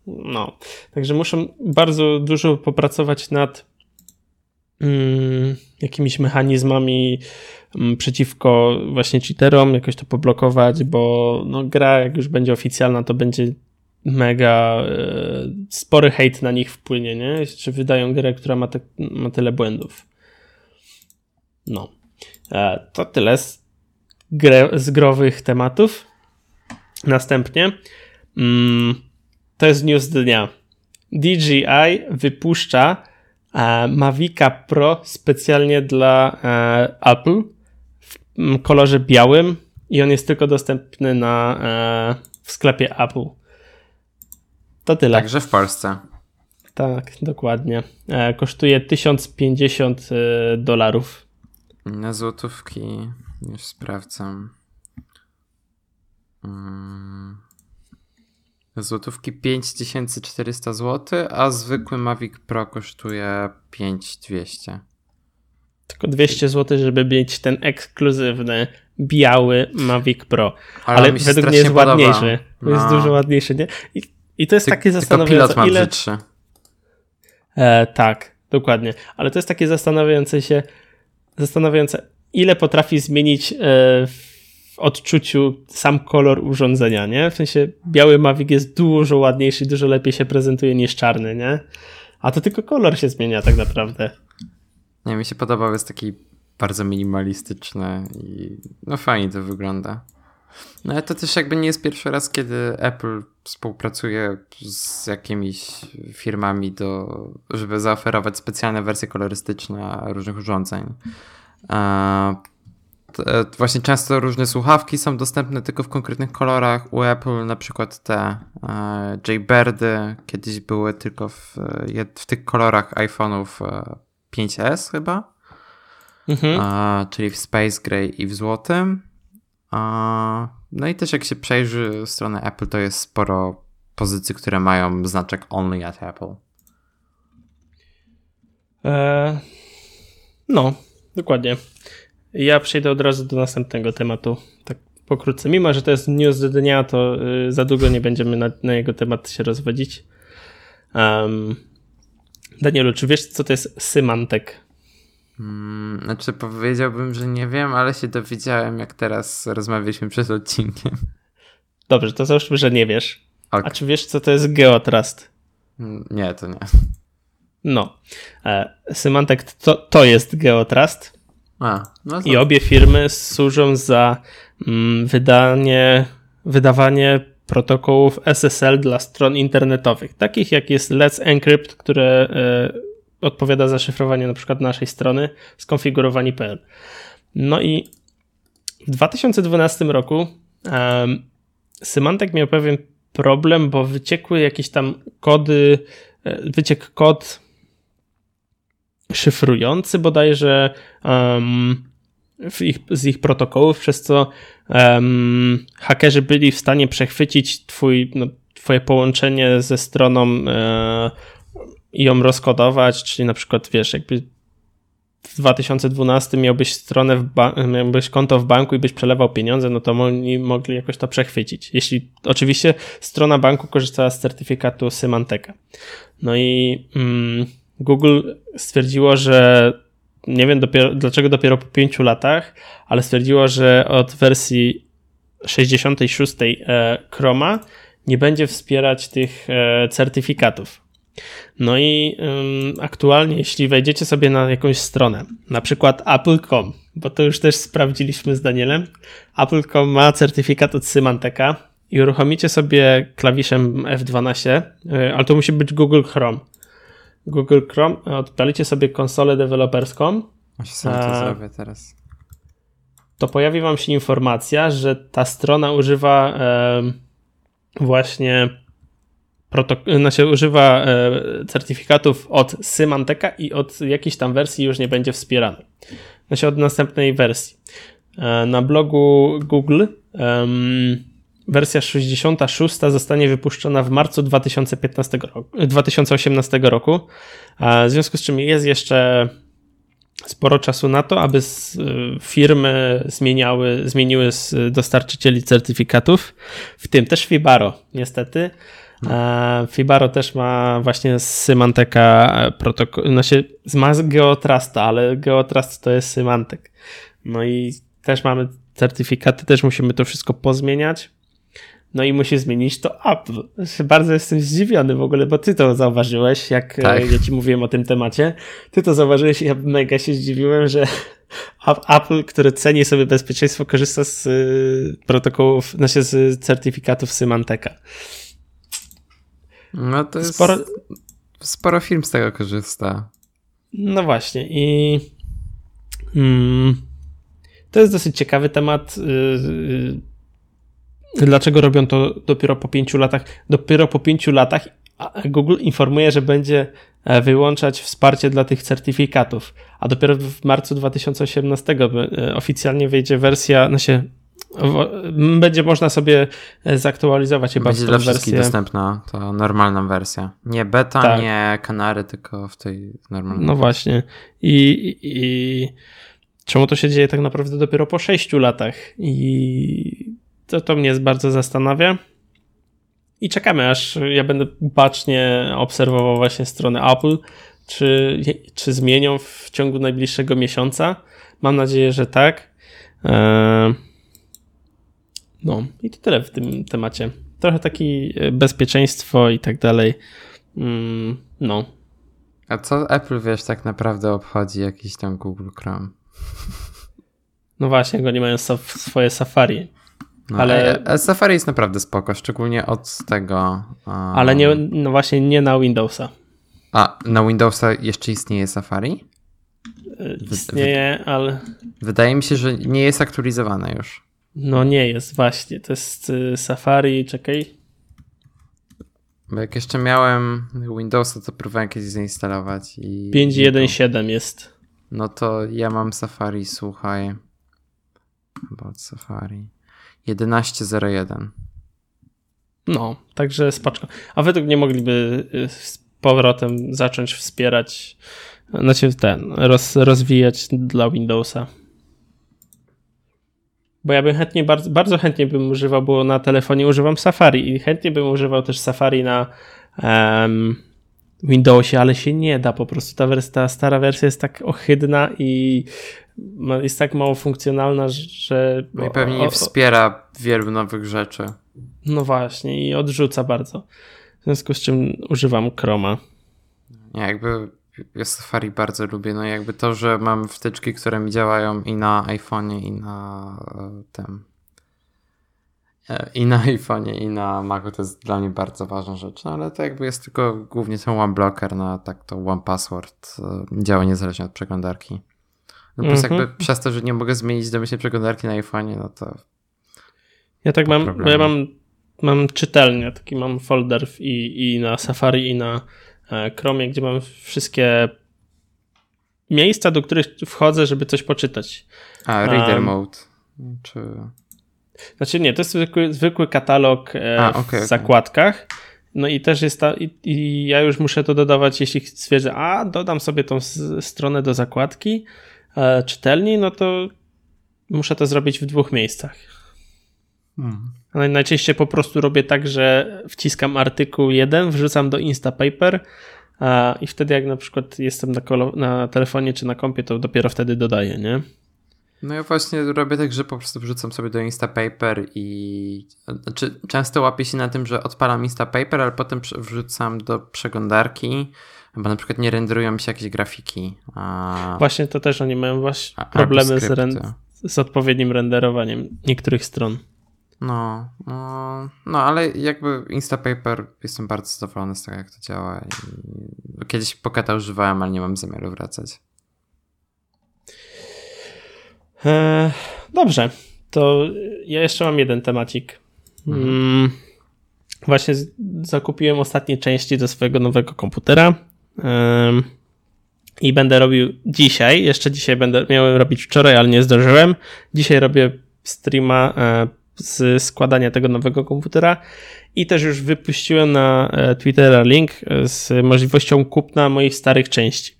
No. Także muszą bardzo dużo popracować nad jakimiś mechanizmami Mm, przeciwko właśnie cheaterom, jakoś to poblokować, bo no, gra jak już będzie oficjalna, to będzie mega e, spory hejt na nich wpłynie, nie? Czy wydają grę, która ma, te, ma tyle błędów. No. E, to tyle z, grę, z growych tematów. Następnie mm, to jest news dnia. DJI wypuszcza Mavica Pro specjalnie dla e, Apple kolorze białym i on jest tylko dostępny na, e, w sklepie Apple. To tyle. Także w Polsce. tak, dokładnie. E, kosztuje 1050 e, dolarów. Na złotówki już sprawdzam. Hmm. Złotówki 5400 zł, a zwykły Mavic Pro kosztuje 5200. Tylko 200 zł, żeby mieć ten ekskluzywny, biały Mavic Pro. Ale, Ale według mnie jest podoba. ładniejszy. No. Jest dużo ładniejszy, nie? I, i to jest Ty, takie zastanawiające. Pilot brzydszy. E, tak, dokładnie. Ale to jest takie zastanawiające się, zastanawiające, ile potrafi zmienić e, w odczuciu sam kolor urządzenia, nie? W sensie biały Mavic jest dużo ładniejszy, dużo lepiej się prezentuje niż czarny, nie? A to tylko kolor się zmienia tak naprawdę. Nie, mi się podobał, jest taki bardzo minimalistyczny i no fajnie to wygląda. No ale to też jakby nie jest pierwszy raz, kiedy Apple współpracuje z jakimiś firmami do, żeby zaoferować specjalne wersje kolorystyczne różnych urządzeń. Właśnie często różne słuchawki są dostępne tylko w konkretnych kolorach. U Apple na przykład te Jaybirdy kiedyś były tylko w, w tych kolorach iPhone'ów 5S chyba. Mhm. czyli w Space Gray i w złotym. No i też jak się przejrzy stronę Apple, to jest sporo pozycji, które mają znaczek Only at Apple. Eee, no, dokładnie. Ja przejdę od razu do następnego tematu. Tak pokrótce. Mimo, że to jest news do dnia, to y, za długo nie będziemy na, na jego temat się rozwodzić. Um, Danielu, czy wiesz, co to jest symantek? Hmm, znaczy powiedziałbym, że nie wiem, ale się dowiedziałem, jak teraz rozmawialiśmy przed odcinkiem. Dobrze, to załóżmy, że nie wiesz. Okay. A czy wiesz, co to jest Geotrust? Hmm, nie, to nie. No. E, Symantec to, to jest Geotrust. A, no I obie firmy służą za mm, wydanie, wydawanie protokołów SSL dla stron internetowych, takich jak jest Let's Encrypt, które e, odpowiada za szyfrowanie na przykład naszej strony skonfigurowani.pl. No i w 2012 roku um, Symantec miał pewien problem, bo wyciekły jakieś tam kody, e, wyciekł kod szyfrujący bodajże um, ich, z ich protokołów, przez co um, hakerzy byli w stanie przechwycić twój, no, twoje połączenie ze stroną e, i ją rozkodować, czyli na przykład wiesz, jakby w 2012 miałbyś stronę, w miałbyś konto w banku i byś przelewał pieniądze, no to oni mogli jakoś to przechwycić. Jeśli oczywiście strona banku korzystała z certyfikatu Symanteka. No i mm, Google stwierdziło, że nie wiem dopiero, dlaczego dopiero po pięciu latach, ale stwierdziło, że od wersji 66 e, Chroma nie będzie wspierać tych e, certyfikatów. No i aktualnie, jeśli wejdziecie sobie na jakąś stronę, na przykład apple.com, bo to już też sprawdziliśmy z Danielem, apple.com ma certyfikat od Symanteka i uruchomicie sobie klawiszem F12, yy, ale to musi być Google Chrome. Google Chrome, odpalicie sobie konsolę deweloperską. Właśnie sobie to zrobię teraz. To pojawi wam się informacja, że ta strona używa właśnie protok- znaczy używa e, certyfikatów od Symanteka i od jakiejś tam wersji już nie będzie wspierany. Znaczy od następnej wersji. E, na blogu Google um, wersja 66 zostanie wypuszczona w marcu 2015 roku, 2018 roku, w związku z czym jest jeszcze sporo czasu na to, aby firmy zmieniały, zmieniły dostarczycieli certyfikatów, w tym też Fibaro, niestety. E, Fibaro też ma właśnie z Symanteka protokół, znaczy ma Geotrust, ale Geotrust to jest Symantek. No i też mamy certyfikaty, też musimy to wszystko pozmieniać. No i musi zmienić to Apple. Bardzo jestem zdziwiony w ogóle, bo ty to zauważyłeś, jak e, tak. ja ci mówiłem o tym temacie. Ty to zauważyłeś i ja mega się zdziwiłem, że Apple, które ceni sobie bezpieczeństwo, korzysta z e, protokołów, znaczy z certyfikatów Symanteka. No to jest... Sporo, sporo firm z tego korzysta. No właśnie i mm, to jest dosyć ciekawy temat. Yy, dlaczego robią to dopiero po pięciu latach? Dopiero po pięciu latach, Google informuje, że będzie e, wyłączać wsparcie dla tych certyfikatów, a dopiero w marcu 2018 e, oficjalnie wyjdzie wersja, no się będzie można sobie e, zaktualizować chyba Będzie dla wszystkich dostępna ta normalna wersja. Nie beta, tak. nie kanary, tylko w tej normalnej. No właśnie. I, I czemu to się dzieje tak naprawdę dopiero po 6 latach? I to, to mnie bardzo zastanawia. I czekamy, aż ja będę bacznie obserwował właśnie stronę Apple, czy, czy zmienią w ciągu najbliższego miesiąca. Mam nadzieję, że tak. Eee no i to tyle w tym temacie. Trochę taki e, bezpieczeństwo i tak dalej. Mm, no. A co Apple, wiesz, tak naprawdę obchodzi jakiś tam Google Chrome? No właśnie, go nie mają swoje Safari. No, ale a, Safari jest naprawdę spoko, szczególnie od tego. Ale nie, no właśnie nie na Windowsa. A na Windowsa jeszcze istnieje Safari? E, istnieje, ale. Wydaje mi się, że nie jest aktualizowane już. No nie jest, właśnie. To jest Safari, czekaj. Bo jak jeszcze miałem Windowsa, to próbowałem kiedyś zainstalować i... 5.1.7 jest. No to ja mam Safari, słuchaj. About Safari. 11.01. No, także spaczko. A według nie mogliby y, z powrotem zacząć wspierać, znaczy ten, roz, rozwijać dla Windowsa? bo ja bym chętnie, bardzo, bardzo chętnie bym używał, bo na telefonie używam Safari i chętnie bym używał też Safari na um, Windowsie, ale się nie da, po prostu ta, wersja, ta stara wersja jest tak ohydna i jest tak mało funkcjonalna, że... No i pewnie nie wspiera wielu nowych rzeczy. No właśnie i odrzuca bardzo. W związku z czym używam Chroma. Nie, jakby ja Safari bardzo lubię. No jakby to, że mam wtyczki, które mi działają i na iPhone'ie, i na e, tym. E, I na iPhone'ie, i na Macu to jest dla mnie bardzo ważna rzecz. No ale to jakby jest tylko głównie ten one blocker, no a tak to one password e, działa niezależnie od przeglądarki. No plus mm -hmm. jakby przez to, że nie mogę zmienić domyślnie przeglądarki na iPhone'ie, no to. Ja tak mam, bo ja mam, mam czytelnię, taki mam folder i, i na Safari, i na E, Chromie, gdzie mam wszystkie miejsca, do których wchodzę, żeby coś poczytać. A, Reader um, Mode. Czy... Znaczy nie, to jest zwykły, zwykły katalog e, A, okay, w zakładkach. No i też jest ta, i, i, ja już muszę to dodawać, jeśli stwierdzę, a dodam sobie tą stronę do zakładki czytelni, no to muszę to zrobić w dwóch miejscach. Hmm. Najczęściej po prostu robię tak, że wciskam artykuł 1, wrzucam do Instapaper a, i wtedy jak na przykład jestem na, na telefonie czy na kompie, to dopiero wtedy dodaję, nie? No ja właśnie robię tak, że po prostu wrzucam sobie do Instapaper i znaczy często łapię się na tym, że odpalam Instapaper, ale potem wrzucam do przeglądarki, bo na przykład nie renderują mi się jakieś grafiki. A... Właśnie to też oni mają właśnie problemy z, z odpowiednim renderowaniem niektórych stron. No, no, no, ale jakby Instapaper jestem bardzo zadowolony z tego, jak to działa. I kiedyś Pocketa używałem, ale nie mam zamiaru wracać. E, dobrze, to ja jeszcze mam jeden temacik. Mhm. Mm, właśnie zakupiłem ostatnie części do swojego nowego komputera. I będę robił dzisiaj, jeszcze dzisiaj będę, miałem robić wczoraj, ale nie zdążyłem. Dzisiaj robię streama e, z składania tego nowego komputera i też już wypuściłem na e, Twittera link e, z możliwością kupna moich starych części.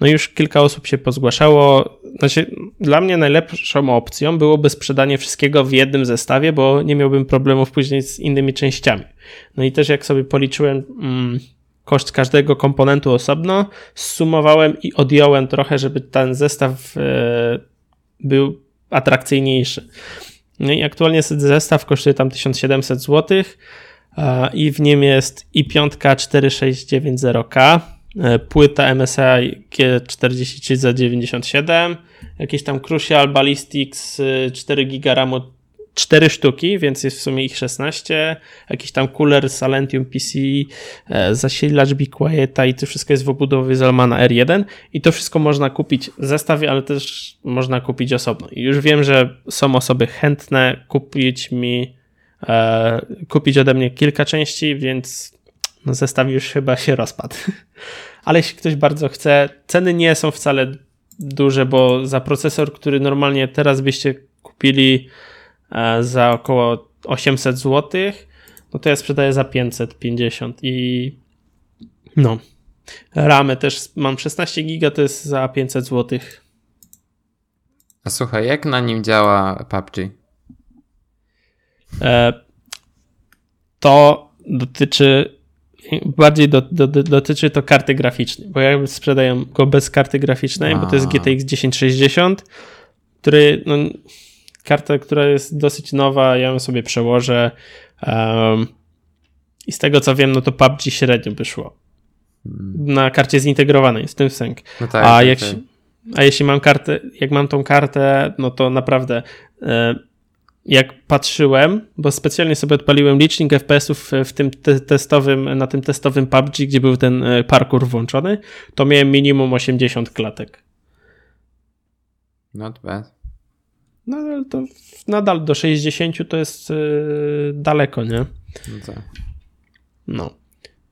No już kilka osób się pozgłaszało. Znaczy, dla mnie najlepszą opcją byłoby sprzedanie wszystkiego w jednym zestawie, bo nie miałbym problemów później z innymi częściami. No i też jak sobie policzyłem mm, koszt każdego komponentu osobno, zsumowałem i odjąłem trochę, żeby ten zestaw e, był atrakcyjniejszy. No i aktualnie zestaw kosztuje tam 1700 zł i w nim jest i piątka 4690K, e, płyta MSI G43 za 97, jakieś tam Crucial Ballistics 4 GB RAMu 4 sztuki, więc jest w sumie ich 16. Jakiś tam cooler Salentium PC, e, zasilacz Be Quieta i to wszystko jest w obudowie Zalmana R1 i to wszystko można kupić w zestawie, ale też można kupić osobno. I już wiem, że są osoby chętne kupić mi, e, kupić ode mnie kilka części, więc no zestaw już chyba się rozpadł. Ale jeśli ktoś bardzo chce, ceny nie są wcale duże, bo za procesor, który normalnie teraz byście kupili za około 800 zł, no to ja sprzedaję za 550 i no. Ramy też mam 16 giga, to jest za 500 zł. A słuchaj, jak na nim działa PUBG? E, to dotyczy bardziej do, do, dotyczy to karty graficznej, bo ja sprzedaję go bez karty graficznej, A. bo to jest GTX 1060, który, no, karta, która jest dosyć nowa, ja ją sobie przełożę um, i z tego co wiem, no to PUBG średnio by szło. Hmm. Na karcie zintegrowanej, z tym sync. No tak, a, tak, jak, tak. a jeśli mam kartę, jak mam tą kartę, no to naprawdę e, jak patrzyłem, bo specjalnie sobie odpaliłem licznik FPS-ów w tym te testowym, na tym testowym PUBG, gdzie był ten e, parkour włączony, to miałem minimum 80 klatek. Not bad. No ale to nadal do 60 to jest yy, daleko, nie? No tak. No.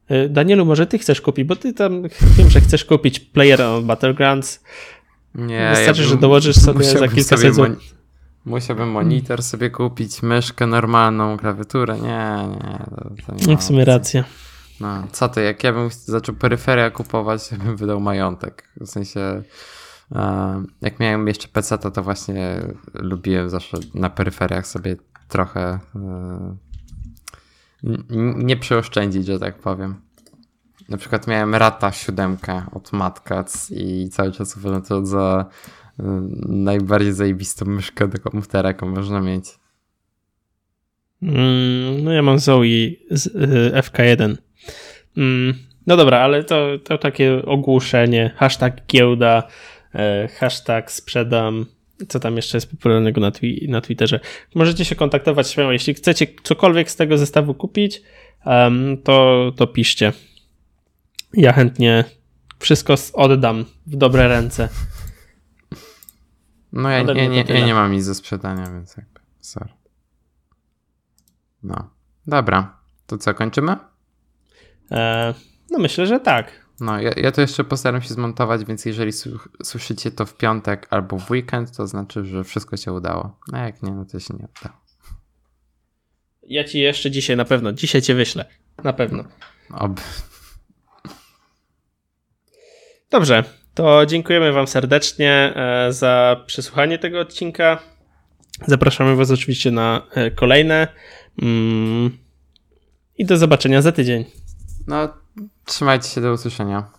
E, Danielu, może ty chcesz kupić, bo ty tam wiem, że chcesz kupić Player on Battlegrounds. Nie, Wystarczy, ja że dołożysz sobie za kilka sezonów. Musiałbym monitor sobie kupić, myszkę normalną, klawiaturę. Nie, nie. To, to nie no, w sumie racja. No, co ty, jak ja bym zaczął peryferia kupować, bym wydał majątek. W sensie, jak miałem jeszcze PC, to, to właśnie lubiłem zawsze na peryferiach sobie trochę e, nie przyoszczędzić, że tak powiem. Na przykład miałem Rata siódemkę od Matkac i cały czas uważam to za najbardziej zajebistą myszkę do komputera, jaką można mieć. Mm, no ja mam Zoe z y, FK1. Mm, no dobra, ale to, to takie ogłoszenie. Hashtag giełda, e, hashtag sprzedam. Co tam jeszcze jest popularnego na, twi na Twitterze? Możecie się kontaktować śmiało. Jeśli chcecie cokolwiek z tego zestawu kupić, to, to piszcie. Ja chętnie wszystko oddam w dobre ręce. No ja, ja, nie, ja nie mam nic do sprzedania, więc jakby sorry. No. Dobra. To co, kończymy? E, no myślę, że tak. No, ja, ja to jeszcze postaram się zmontować, więc jeżeli słyszycie to w piątek albo w weekend, to znaczy, że wszystko się udało. A jak nie, no to się nie udało. Ja ci jeszcze dzisiaj na pewno, dzisiaj cię wyślę. Na pewno. Ob. Dobrze, to dziękujemy Wam serdecznie e, za przesłuchanie tego odcinka. Zapraszamy Was oczywiście na e, kolejne. Mm, I do zobaczenia za tydzień. No, trzymajcie się do usłyszenia.